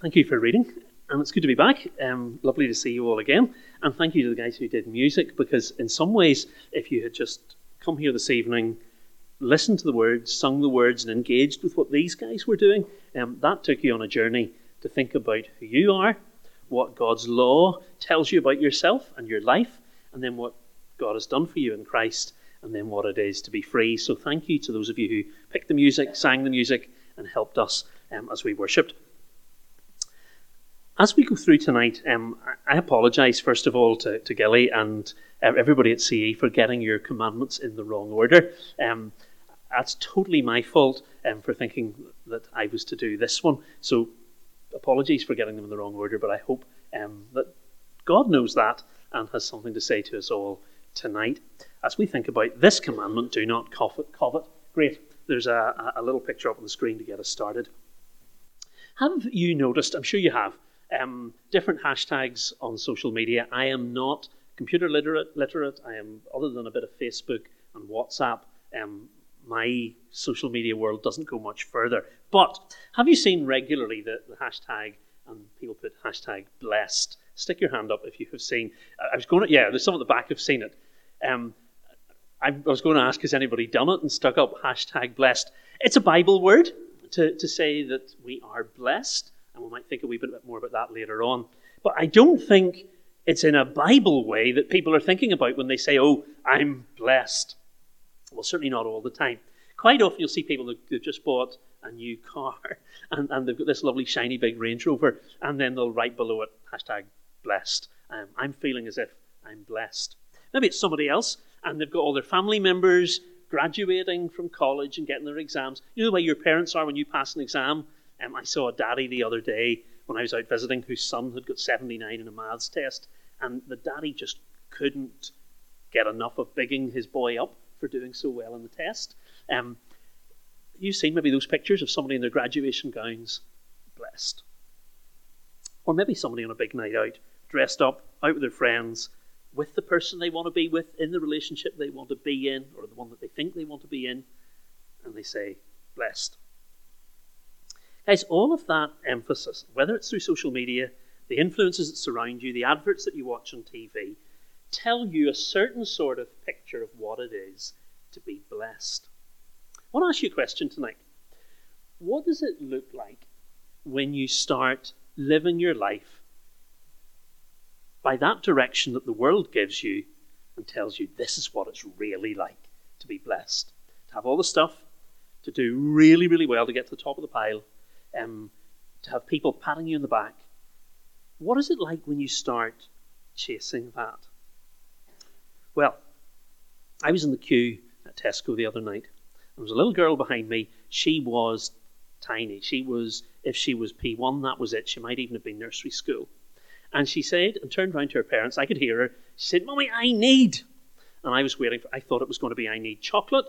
Thank you for reading, and it's good to be back. Um, lovely to see you all again, and thank you to the guys who did music because, in some ways, if you had just come here this evening, listened to the words, sung the words, and engaged with what these guys were doing, um, that took you on a journey to think about who you are, what God's law tells you about yourself and your life, and then what God has done for you in Christ, and then what it is to be free. So, thank you to those of you who picked the music, sang the music, and helped us um, as we worshipped. As we go through tonight, um, I apologise first of all to, to Gilly and everybody at CE for getting your commandments in the wrong order. Um, that's totally my fault um, for thinking that I was to do this one. So apologies for getting them in the wrong order, but I hope um, that God knows that and has something to say to us all tonight as we think about this commandment do not covet. covet. Great. There's a, a little picture up on the screen to get us started. Have you noticed? I'm sure you have. Um, different hashtags on social media. I am not computer literate. Literate. I am other than a bit of Facebook and WhatsApp. Um, my social media world doesn't go much further. But have you seen regularly the, the hashtag and people put hashtag blessed? Stick your hand up if you have seen. I was going to, yeah, there's some at the back have seen it. Um, I was going to ask, has anybody done it and stuck up hashtag blessed? It's a Bible word to, to say that we are blessed, and we might think a wee bit more about that later on. But I don't think it's in a Bible way that people are thinking about when they say, oh, I'm blessed. Well, certainly not all the time. Quite often you'll see people who've just bought a new car and, and they've got this lovely shiny big Range Rover, and then they'll write below it hashtag blessed. Um, I'm feeling as if I'm blessed. Maybe it's somebody else, and they've got all their family members graduating from college and getting their exams. You know the way your parents are when you pass an exam? Um, I saw a daddy the other day when I was out visiting whose son had got 79 in a maths test, and the daddy just couldn't get enough of bigging his boy up for doing so well in the test. Um, you've seen maybe those pictures of somebody in their graduation gowns, blessed. Or maybe somebody on a big night out, dressed up, out with their friends, with the person they want to be with, in the relationship they want to be in, or the one that they think they want to be in, and they say, blessed. Guys, all of that emphasis, whether it's through social media, the influences that surround you, the adverts that you watch on TV, tell you a certain sort of picture of what it is to be blessed. I want to ask you a question tonight. What does it look like when you start living your life by that direction that the world gives you and tells you this is what it's really like to be blessed? To have all the stuff, to do really, really well, to get to the top of the pile, um, to have people patting you in the back. What is it like when you start chasing that? Well, I was in the queue at Tesco the other night. There was a little girl behind me. She was tiny. She was, if she was P1, that was it. She might even have been nursery school. And she said, and turned round to her parents, I could hear her, she said, Mummy, I need. And I was waiting for, I thought it was going to be, I need chocolate,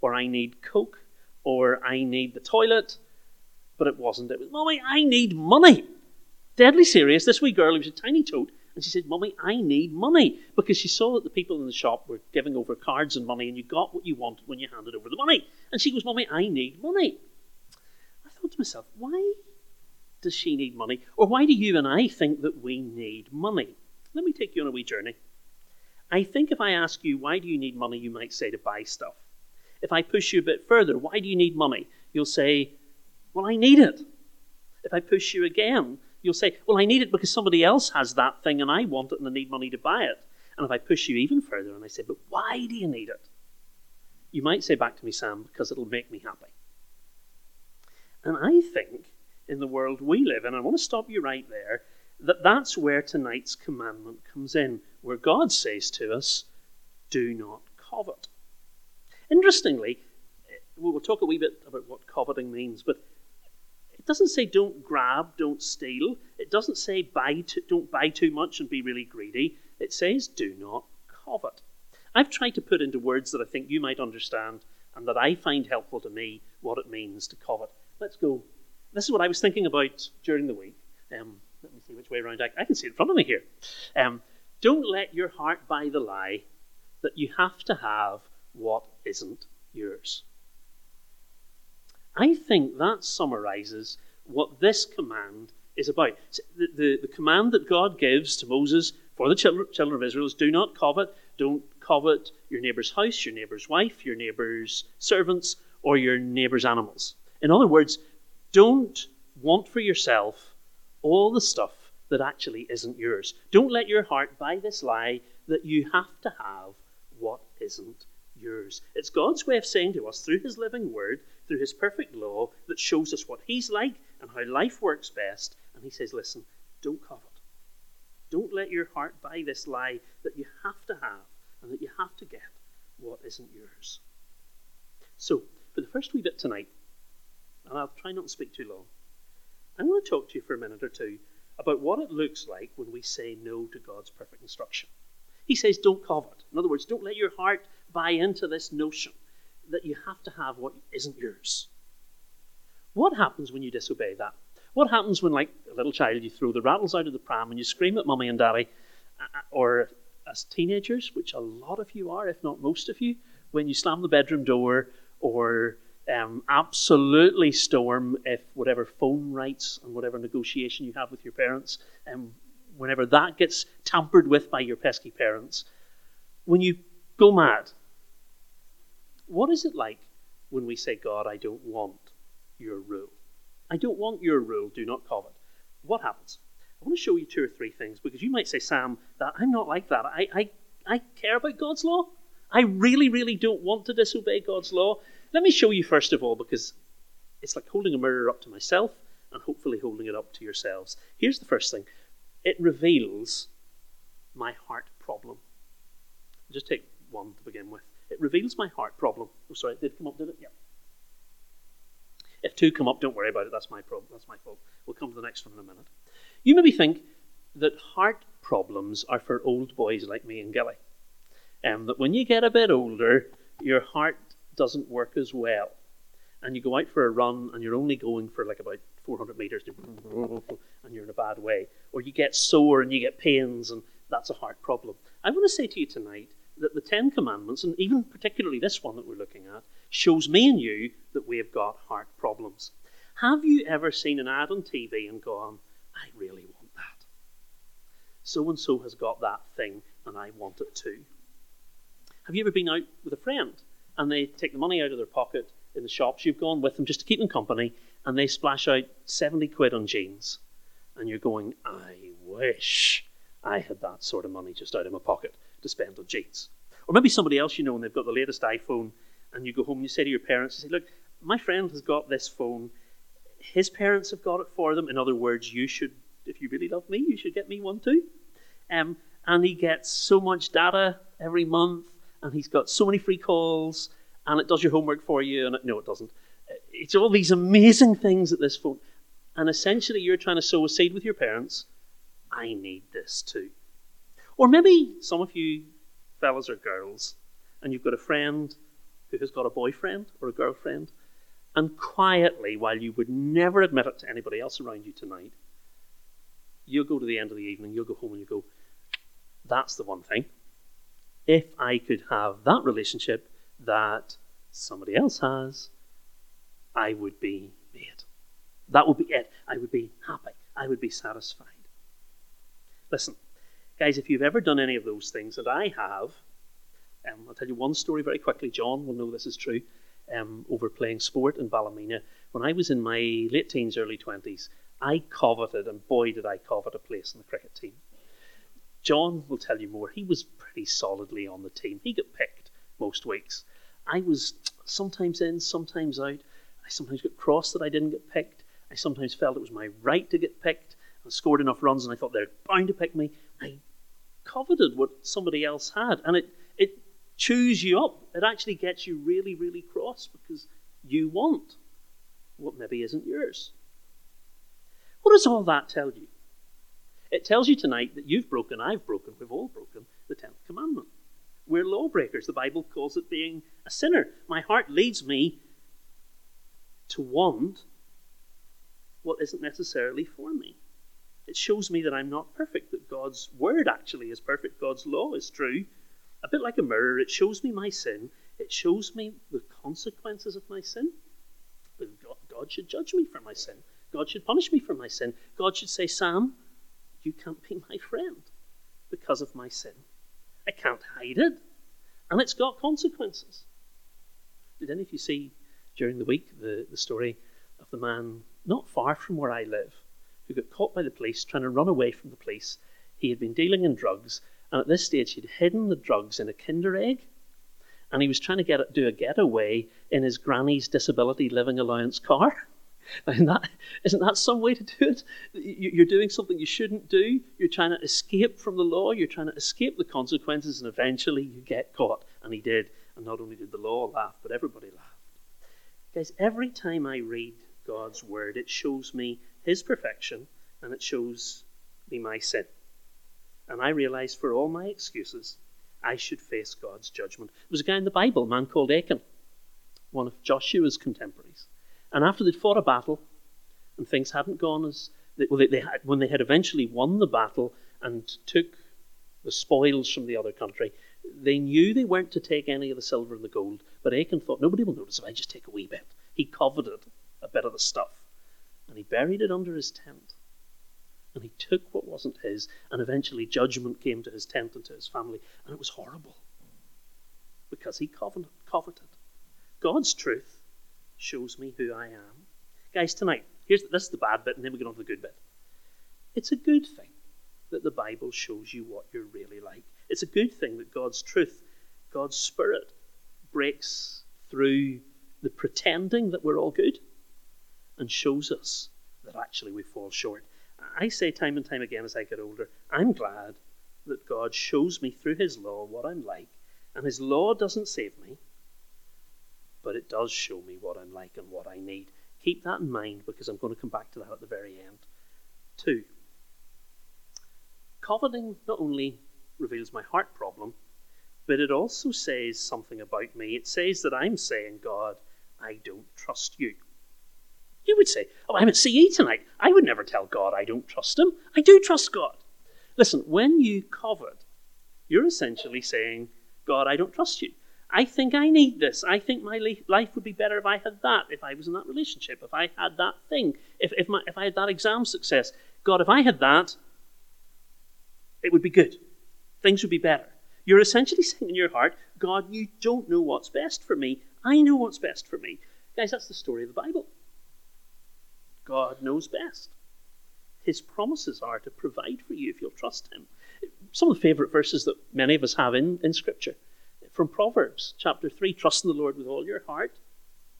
or I need Coke, or I need the toilet. But it wasn't. It was, Mummy, I need money. Deadly serious. This wee girl, who was a tiny toad, and she said, Mummy, I need money. Because she saw that the people in the shop were giving over cards and money, and you got what you wanted when you handed over the money. And she goes, Mummy, I need money. I thought to myself, why does she need money? Or why do you and I think that we need money? Let me take you on a wee journey. I think if I ask you, why do you need money, you might say to buy stuff. If I push you a bit further, why do you need money? You'll say, well, I need it. If I push you again, You'll say, Well, I need it because somebody else has that thing and I want it and I need money to buy it. And if I push you even further and I say, But why do you need it? You might say back to me, Sam, because it'll make me happy. And I think in the world we live in, and I want to stop you right there, that that's where tonight's commandment comes in, where God says to us, Do not covet. Interestingly, we'll talk a wee bit about what coveting means, but it doesn't say don't grab, don't steal. It doesn't say buy don't buy too much and be really greedy. It says do not covet. I've tried to put into words that I think you might understand and that I find helpful to me what it means to covet. Let's go. This is what I was thinking about during the week. Um, let me see which way around. I, I can see it in front of me here. Um, don't let your heart buy the lie that you have to have what isn't yours. I think that summarizes what this command is about. The, the, the command that God gives to Moses for the children, children of Israel is do not covet. Don't covet your neighbor's house, your neighbor's wife, your neighbor's servants, or your neighbor's animals. In other words, don't want for yourself all the stuff that actually isn't yours. Don't let your heart buy this lie that you have to have what isn't yours. It's God's way of saying to us through His living word, through His perfect law, that shows us what He's like and how life works best. And He says, listen, don't covet. Don't let your heart buy this lie that you have to have and that you have to get what isn't yours. So, for the first wee bit tonight, and I'll try not to speak too long, I'm going to talk to you for a minute or two about what it looks like when we say no to God's perfect instruction. He says, don't covet. In other words, don't let your heart buy into this notion that you have to have what isn't yours. What happens when you disobey that? What happens when, like a little child, you throw the rattles out of the pram and you scream at mummy and daddy, uh, uh, or as teenagers, which a lot of you are, if not most of you, when you slam the bedroom door or um, absolutely storm if whatever phone rights and whatever negotiation you have with your parents, um, whenever that gets tampered with by your pesky parents, when you go mad, what is it like when we say, God, I don't want your rule? I don't want your rule, do not covet. What happens? I want to show you two or three things because you might say, Sam, that I'm not like that. I, I, I care about God's law. I really, really don't want to disobey God's law. Let me show you first of all, because it's like holding a mirror up to myself and hopefully holding it up to yourselves. Here's the first thing it reveals my heart problem. I'll just take one to begin with. It reveals my heart problem. Oh, sorry, it did come up, did it? Yeah. If two come up, don't worry about it. That's my problem. That's my fault. We'll come to the next one in a minute. You maybe think that heart problems are for old boys like me and Gilly. Um, that when you get a bit older, your heart doesn't work as well. And you go out for a run and you're only going for like about 400 meters and you're in a bad way. Or you get sore and you get pains and that's a heart problem. I want to say to you tonight that the Ten Commandments, and even particularly this one that we're looking at, shows me and you that we have got heart problems. Have you ever seen an ad on TV and gone, I really want that? So and so has got that thing and I want it too. Have you ever been out with a friend and they take the money out of their pocket in the shops. You've gone with them just to keep them company, and they splash out 70 quid on jeans. And you're going, I wish I had that sort of money just out of my pocket to spend on jeans. Or maybe somebody else you know, and they've got the latest iPhone, and you go home and you say to your parents, you say, Look, my friend has got this phone. His parents have got it for them. In other words, you should, if you really love me, you should get me one too. Um, and he gets so much data every month and he's got so many free calls, and it does your homework for you, and it, no, it doesn't. It's all these amazing things that this phone, and essentially you're trying to sow a seed with your parents. I need this too. Or maybe some of you fellas or girls, and you've got a friend who has got a boyfriend or a girlfriend, and quietly, while you would never admit it to anybody else around you tonight, you'll go to the end of the evening, you'll go home and you go, that's the one thing if I could have that relationship that somebody else has, I would be made. That would be it. I would be happy. I would be satisfied. Listen, guys, if you've ever done any of those things that I have, um, I'll tell you one story very quickly. John will know this is true. Um, over playing sport in Ballymena, when I was in my late teens, early 20s, I coveted, and boy, did I covet a place in the cricket team. John will tell you more. He was pretty solidly on the team. He got picked most weeks. I was sometimes in, sometimes out. I sometimes got cross that I didn't get picked. I sometimes felt it was my right to get picked. I scored enough runs and I thought they're bound to pick me. I coveted what somebody else had. And it, it chews you up. It actually gets you really, really cross because you want what maybe isn't yours. What does all that tell you? It tells you tonight that you've broken, I've broken, we've all broken the 10th commandment. We're lawbreakers. The Bible calls it being a sinner. My heart leads me to want what isn't necessarily for me. It shows me that I'm not perfect, that God's word actually is perfect, God's law is true. A bit like a mirror, it shows me my sin, it shows me the consequences of my sin. But God, should judge me for my sin. God should punish me for my sin. God should say, Sam, you can't be my friend because of my sin. I can't hide it. And it's got consequences. Did any of you see during the week the, the story of the man not far from where I live who got caught by the police trying to run away from the police? He had been dealing in drugs, and at this stage he'd hidden the drugs in a Kinder egg, and he was trying to get do a getaway in his granny's disability living allowance car. Isn't that, isn't that some way to do it? You're doing something you shouldn't do. You're trying to escape from the law. You're trying to escape the consequences, and eventually you get caught. And he did. And not only did the law laugh, but everybody laughed. Guys, every time I read God's word, it shows me his perfection and it shows me my sin. And I realized for all my excuses, I should face God's judgment. There was a guy in the Bible, a man called Achan, one of Joshua's contemporaries. And after they'd fought a battle, and things hadn't gone as they, well, they, they had, when they had eventually won the battle and took the spoils from the other country, they knew they weren't to take any of the silver and the gold. But Achan thought nobody will notice if I just take a wee bit. He coveted a bit of the stuff, and he buried it under his tent. And he took what wasn't his, and eventually judgment came to his tent and to his family, and it was horrible because he coveted. God's truth shows me who I am. Guys, tonight, here's this is the bad bit, and then we get on to the good bit. It's a good thing that the Bible shows you what you're really like. It's a good thing that God's truth, God's Spirit, breaks through the pretending that we're all good and shows us that actually we fall short. I say time and time again as I get older, I'm glad that God shows me through His law what I'm like, and His law doesn't save me, but it does show me what I'm like and what I need. Keep that in mind because I'm going to come back to that at the very end. Two, coveting not only reveals my heart problem, but it also says something about me. It says that I'm saying, God, I don't trust you. You would say, Oh, I'm at CE tonight. I would never tell God I don't trust him. I do trust God. Listen, when you covet, you're essentially saying, God, I don't trust you. I think I need this. I think my life would be better if I had that, if I was in that relationship, if I had that thing, if, if, my, if I had that exam success. God, if I had that, it would be good. Things would be better. You're essentially saying in your heart, God, you don't know what's best for me. I know what's best for me. Guys, that's the story of the Bible. God knows best. His promises are to provide for you if you'll trust Him. Some of the favourite verses that many of us have in, in Scripture from Proverbs chapter 3 Trust in the Lord with all your heart,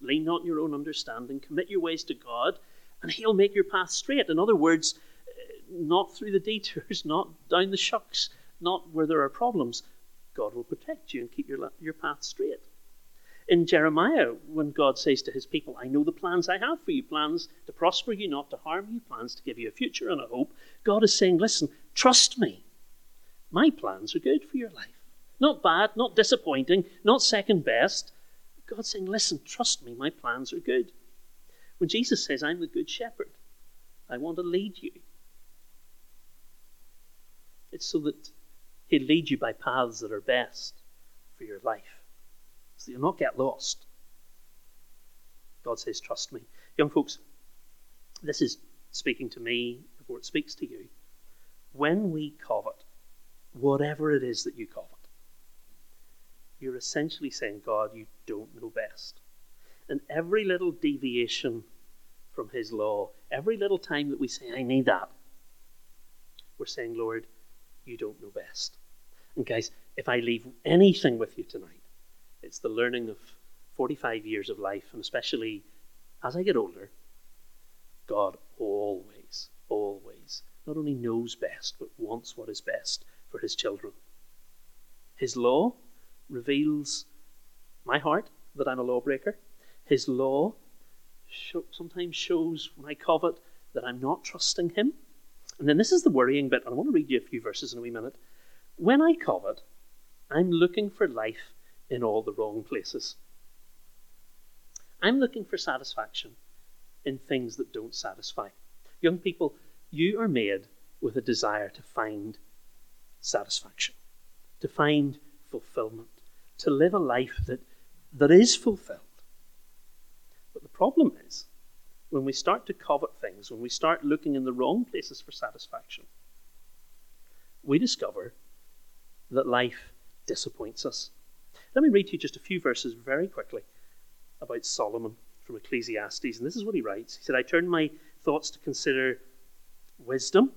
lean not on your own understanding, commit your ways to God, and He'll make your path straight. In other words, eh, not through the detours, not down the shucks, not where there are problems. God will protect you and keep your, your path straight. In Jeremiah, when God says to his people, I know the plans I have for you plans to prosper you, not to harm you, plans to give you a future and a hope. God is saying, Listen, trust me. My plans are good for your life. Not bad, not disappointing, not second best. God's saying, listen, trust me, my plans are good. When Jesus says, I'm the good shepherd, I want to lead you. It's so that He'll lead you by paths that are best for your life. So you'll not get lost. God says, trust me. Young folks, this is speaking to me before it speaks to you. When we covet, whatever it is that you covet, you're essentially saying, God, you don't know best. And every little deviation from His law, every little time that we say, I need that, we're saying, Lord, you don't know best. And guys, if I leave anything with you tonight, it's the learning of 45 years of life, and especially as I get older, God always, always not only knows best, but wants what is best for His children. His law reveals my heart that I'm a lawbreaker. His law show, sometimes shows when I covet that I'm not trusting Him. And then this is the worrying bit, and I want to read you a few verses in a wee minute. When I covet, I'm looking for life in all the wrong places. I'm looking for satisfaction in things that don't satisfy. Young people, you are made with a desire to find satisfaction, to find fulfillment to live a life that, that is fulfilled. But the problem is, when we start to covet things, when we start looking in the wrong places for satisfaction, we discover that life disappoints us. Let me read to you just a few verses very quickly about Solomon from Ecclesiastes. And this is what he writes He said, I turned my thoughts to consider wisdom.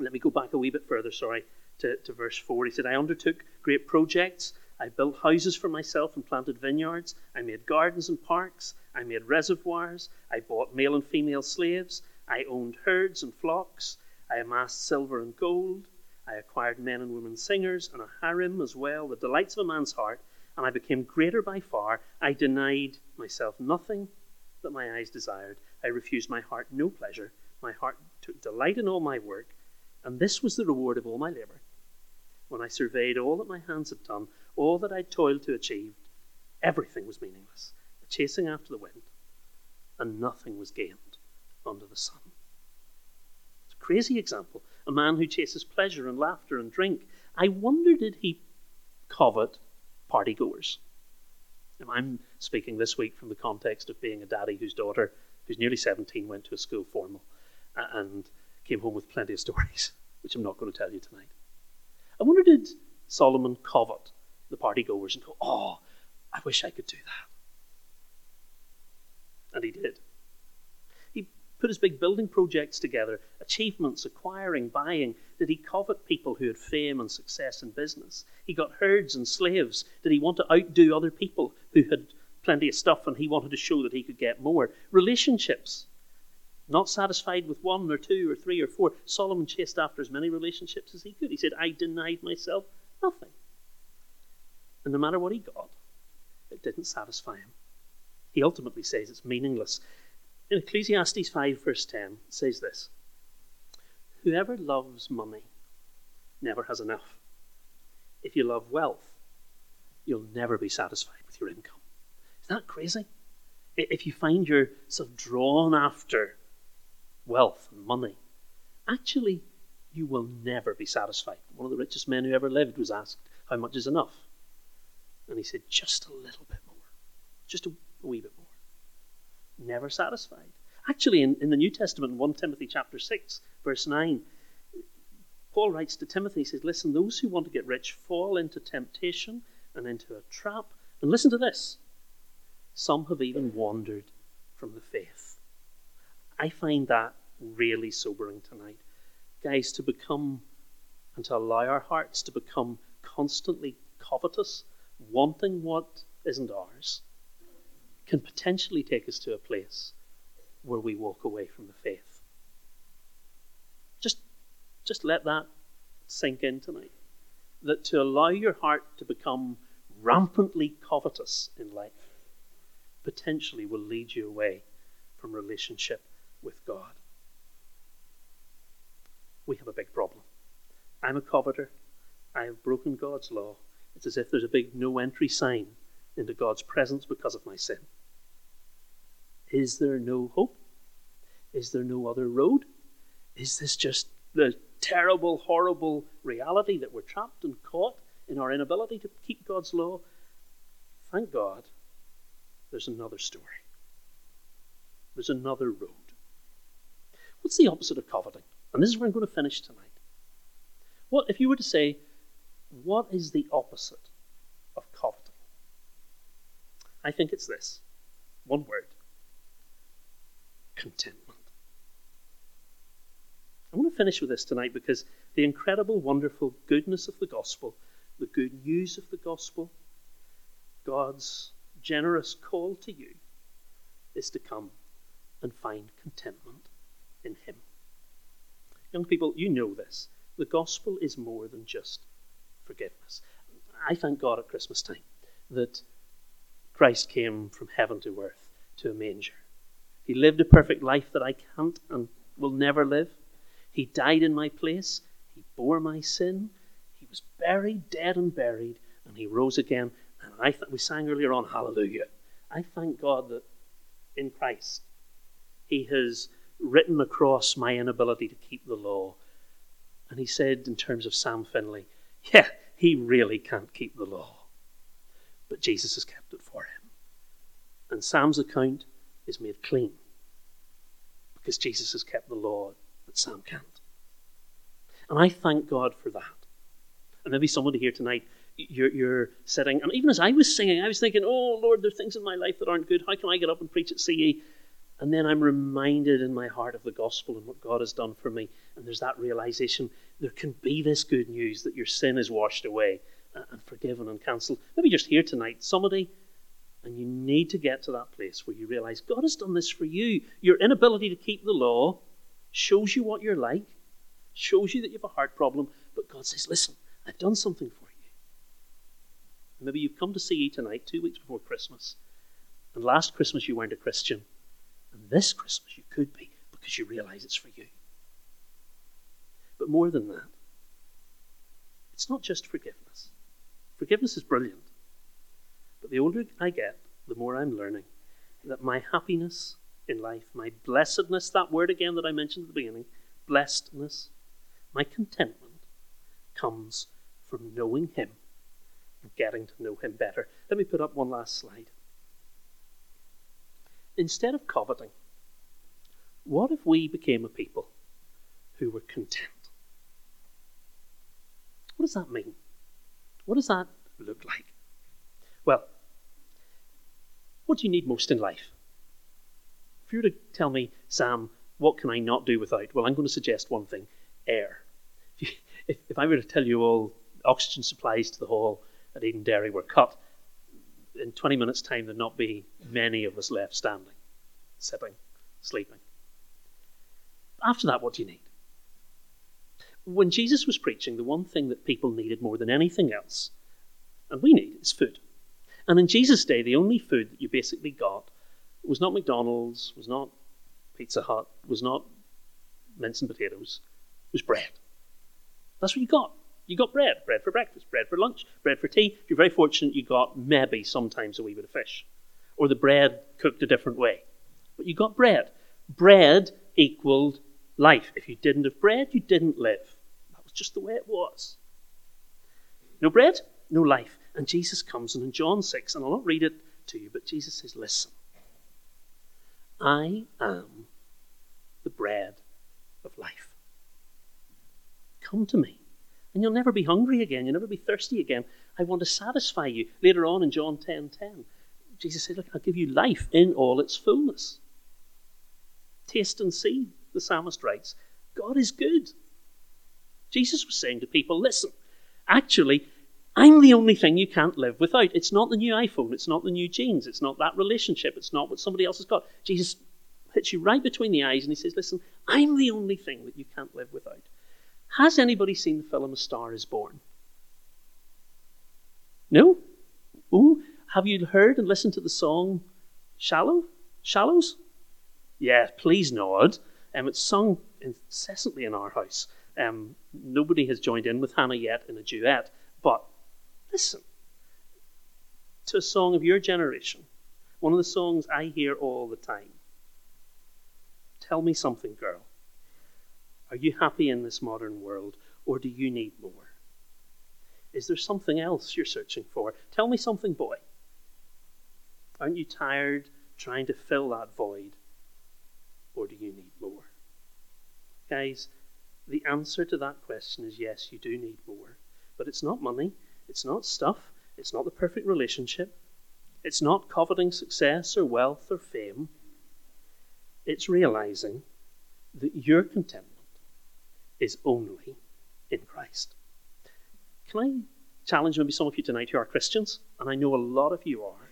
Let me go back a wee bit further, sorry, to, to verse 4. He said, I undertook great projects. I built houses for myself and planted vineyards. I made gardens and parks. I made reservoirs. I bought male and female slaves. I owned herds and flocks. I amassed silver and gold. I acquired men and women singers and a harem as well, the delights of a man's heart, and I became greater by far. I denied myself nothing that my eyes desired. I refused my heart no pleasure. My heart took delight in all my work, and this was the reward of all my labor. When I surveyed all that my hands had done, all that I toiled to achieve, everything was meaningless, a chasing after the wind, and nothing was gained under the sun. It's a crazy example. A man who chases pleasure and laughter and drink. I wonder did he covet partygoers? And I'm speaking this week from the context of being a daddy whose daughter, who's nearly 17, went to a school formal uh, and came home with plenty of stories, which I'm not going to tell you tonight. I wonder did Solomon covet the partygoers and go, oh, I wish I could do that. And he did. Put his big building projects together, achievements, acquiring, buying. Did he covet people who had fame and success in business? He got herds and slaves. Did he want to outdo other people who had plenty of stuff and he wanted to show that he could get more? Relationships. Not satisfied with one or two or three or four, Solomon chased after as many relationships as he could. He said, I denied myself nothing. And no matter what he got, it didn't satisfy him. He ultimately says it's meaningless. In Ecclesiastes 5, verse 10, it says this Whoever loves money never has enough. If you love wealth, you'll never be satisfied with your income. Isn't that crazy? If you find yourself drawn after wealth and money, actually, you will never be satisfied. One of the richest men who ever lived was asked, How much is enough? And he said, Just a little bit more. Just a, a wee bit more. Never satisfied. Actually, in, in the New Testament, in 1 Timothy chapter 6, verse 9, Paul writes to Timothy, he says, Listen, those who want to get rich fall into temptation and into a trap. And listen to this some have even wandered from the faith. I find that really sobering tonight. Guys, to become and to allow our hearts to become constantly covetous, wanting what isn't ours, can potentially take us to a place where we walk away from the faith. Just, just let that sink in tonight. That to allow your heart to become rampantly covetous in life potentially will lead you away from relationship with God. We have a big problem. I'm a coveter. I have broken God's law. It's as if there's a big no entry sign into God's presence because of my sin. Is there no hope? Is there no other road? Is this just the terrible, horrible reality that we're trapped and caught in our inability to keep God's law? Thank God, there's another story. There's another road. What's the opposite of coveting? And this is where I'm going to finish tonight. What if you were to say, what is the opposite of coveting? I think it's this one word contentment. I want to finish with this tonight because the incredible, wonderful goodness of the gospel, the good news of the gospel, God's generous call to you is to come and find contentment in Him. Young people, you know this. The gospel is more than just forgiveness. I thank God at Christmas time that Christ came from heaven to earth to a manger. He lived a perfect life that I can't and will never live. He died in my place. He bore my sin. He was buried, dead and buried, and he rose again. And I th- we sang earlier on, Hallelujah. I thank God that in Christ He has written across my inability to keep the law. And he said, in terms of Sam Finley, yeah, he really can't keep the law. But Jesus has kept it for him. And Sam's account is made clean because Jesus has kept the law that Sam can't. And I thank God for that. And maybe somebody here tonight, you're, you're sitting, and even as I was singing, I was thinking, oh, Lord, there are things in my life that aren't good. How can I get up and preach at CE? And then I'm reminded in my heart of the gospel and what God has done for me. And there's that realization there can be this good news that your sin is washed away uh, and forgiven and cancelled. Maybe just here tonight, somebody, and you need to get to that place where you realize God has done this for you. Your inability to keep the law shows you what you're like, shows you that you have a heart problem, but God says, listen, I've done something for you. Maybe you've come to CE tonight, two weeks before Christmas, and last Christmas you weren't a Christian and this Christmas you could be because you realize it's for you. But more than that, it's not just forgiveness. Forgiveness is brilliant. But the older I get, the more I'm learning that my happiness in life, my blessedness, that word again that I mentioned at the beginning, blessedness, my contentment comes from knowing Him and getting to know Him better. Let me put up one last slide instead of coveting, what if we became a people who were content? What does that mean? What does that look like? Well, what do you need most in life? If you were to tell me, Sam, what can I not do without? Well, I'm going to suggest one thing air. If, you, if, if I were to tell you all oxygen supplies to the hall at Edenderry were cut, in 20 minutes' time, there'd not be many of us left standing, sitting, sleeping. After that, what do you need? When Jesus was preaching, the one thing that people needed more than anything else, and we need, is food. And in Jesus' day, the only food that you basically got was not McDonald's, was not Pizza Hut, was not mince and potatoes, was bread. That's what you got. You got bread, bread for breakfast, bread for lunch, bread for tea. If you're very fortunate, you got maybe sometimes a wee bit of fish, or the bread cooked a different way. But you got bread. Bread equaled life. If you didn't have bread, you didn't live. That was just the way it was. No bread, no life. And Jesus comes, and in John 6, and I'll not read it to you, but Jesus says, Listen, I am the bread of life. Come to me and you'll never be hungry again. You'll never be thirsty again. I want to satisfy you. Later on in John 10 10, Jesus said, Look, I'll give you life in all its fullness. Taste and see, the psalmist writes. God is good. Jesus was saying to people, Listen, actually, I'm the only thing you can't live without. It's not the new iPhone. It's not the new jeans. It's not that relationship. It's not what somebody else has got. Jesus hits you right between the eyes and he says, Listen, I'm the only thing that you can't live without. Has anybody seen the film A Star is Born? No? Ooh, have you heard and listened to the song Shallow? Shallows? Yeah, please nod. Um, it's sung incessantly in our house. Um, nobody has joined in with Hannah yet in a duet, but listen to a song of your generation, one of the songs I hear all the time. Tell me something, girl. Are you happy in this modern world, or do you need more? Is there something else you're searching for? Tell me something, boy. Aren't you tired trying to fill that void, or do you need more? Guys, the answer to that question is yes, you do need more. But it's not money, it's not stuff, it's not the perfect relationship, it's not coveting success or wealth or fame. It's realizing that your contentment is only in Christ. Can I challenge maybe some of you tonight who are Christians? And I know a lot of you are.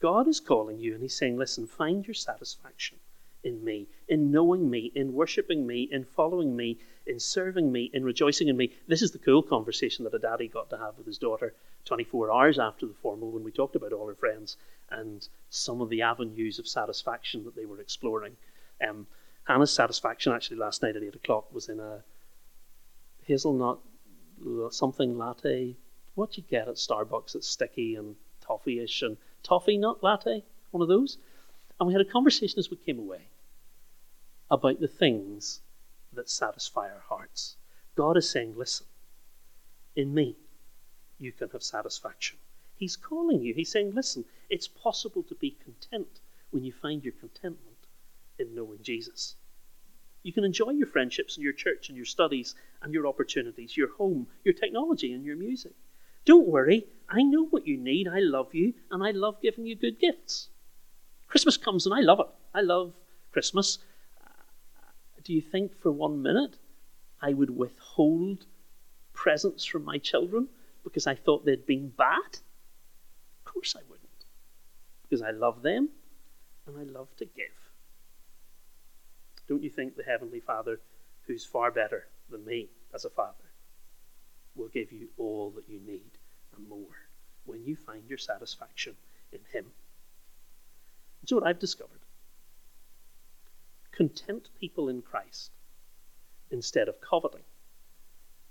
God is calling you and He's saying, listen, find your satisfaction in me, in knowing me, in worshipping me, in following me, in serving me, in rejoicing in me. This is the cool conversation that a daddy got to have with his daughter 24 hours after the formal when we talked about all her friends and some of the avenues of satisfaction that they were exploring. Um, Hannah's satisfaction actually last night at 8 o'clock was in a hazelnut something latte. What you get at Starbucks that's sticky and toffee-ish and toffee nut latte, one of those. And we had a conversation as we came away about the things that satisfy our hearts. God is saying, listen, in me, you can have satisfaction. He's calling you. He's saying, listen, it's possible to be content when you find your contentment in knowing Jesus. You can enjoy your friendships and your church and your studies and your opportunities, your home, your technology and your music. Don't worry, I know what you need. I love you and I love giving you good gifts. Christmas comes and I love it. I love Christmas. Do you think for one minute I would withhold presents from my children because I thought they'd been bad? Of course I wouldn't. Because I love them and I love to give. Don't you think the Heavenly Father, who's far better than me as a father, will give you all that you need and more when you find your satisfaction in Him? So, what I've discovered content people in Christ, instead of coveting,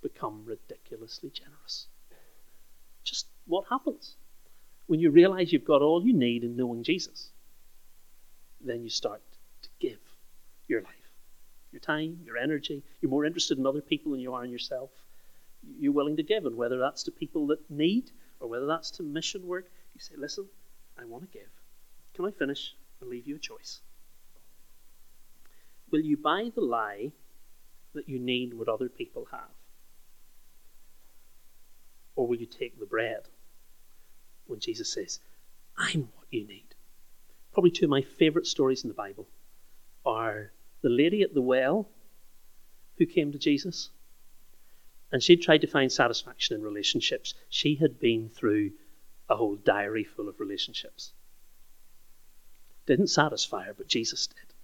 become ridiculously generous. Just what happens? When you realize you've got all you need in knowing Jesus, then you start to give your life, your time, your energy. You're more interested in other people than you are in yourself. You're willing to give, and whether that's to people that need or whether that's to mission work, you say, Listen, I want to give. Can I finish and leave you a choice? Will you buy the lie that you need what other people have? Or will you take the bread when Jesus says, I'm what you need? Probably two of my favourite stories in the Bible are the lady at the well who came to Jesus and she tried to find satisfaction in relationships. She had been through a whole diary full of relationships. Didn't satisfy her, but Jesus did.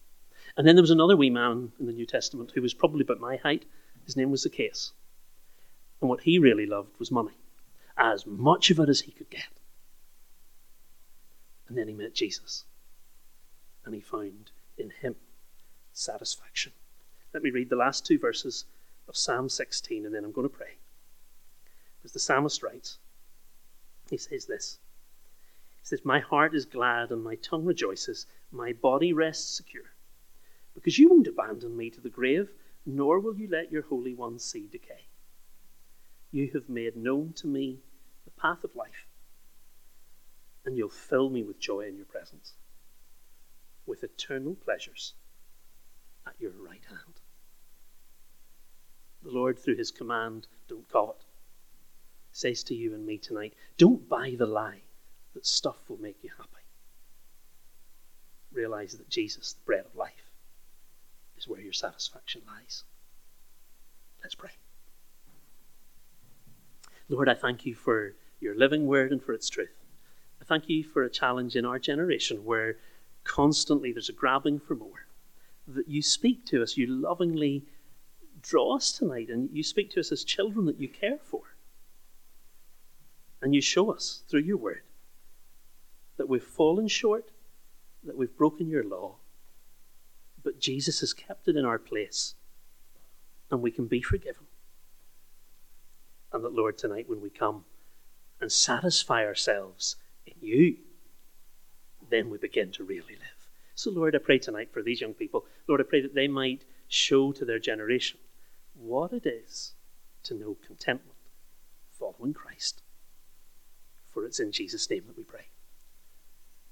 And then there was another wee man in the New Testament who was probably about my height. His name was Zacchaeus. And what he really loved was money, as much of it as he could get. And then he met Jesus. And he found in him satisfaction. Let me read the last two verses of Psalm 16 and then I'm going to pray. Because the psalmist writes, he says this. Says, My heart is glad and my tongue rejoices, my body rests secure because you won't abandon me to the grave, nor will you let your Holy One see decay. You have made known to me the path of life, and you'll fill me with joy in your presence, with eternal pleasures at your right hand. The Lord, through his command, don't covet, says to you and me tonight, don't buy the lie that stuff will make you happy. Realize that Jesus, the bread of life, is where your satisfaction lies. Let's pray. Lord, I thank you for your living word and for its truth. I thank you for a challenge in our generation where constantly there's a grabbing for more. That you speak to us, you lovingly draw us tonight, and you speak to us as children that you care for. And you show us through your word that we've fallen short, that we've broken your law, but Jesus has kept it in our place, and we can be forgiven. And that, Lord, tonight when we come and satisfy ourselves in you, then we begin to really live. So, Lord, I pray tonight for these young people. Lord, I pray that they might show to their generation what it is to know contentment following Christ. For it's in Jesus' name that we pray.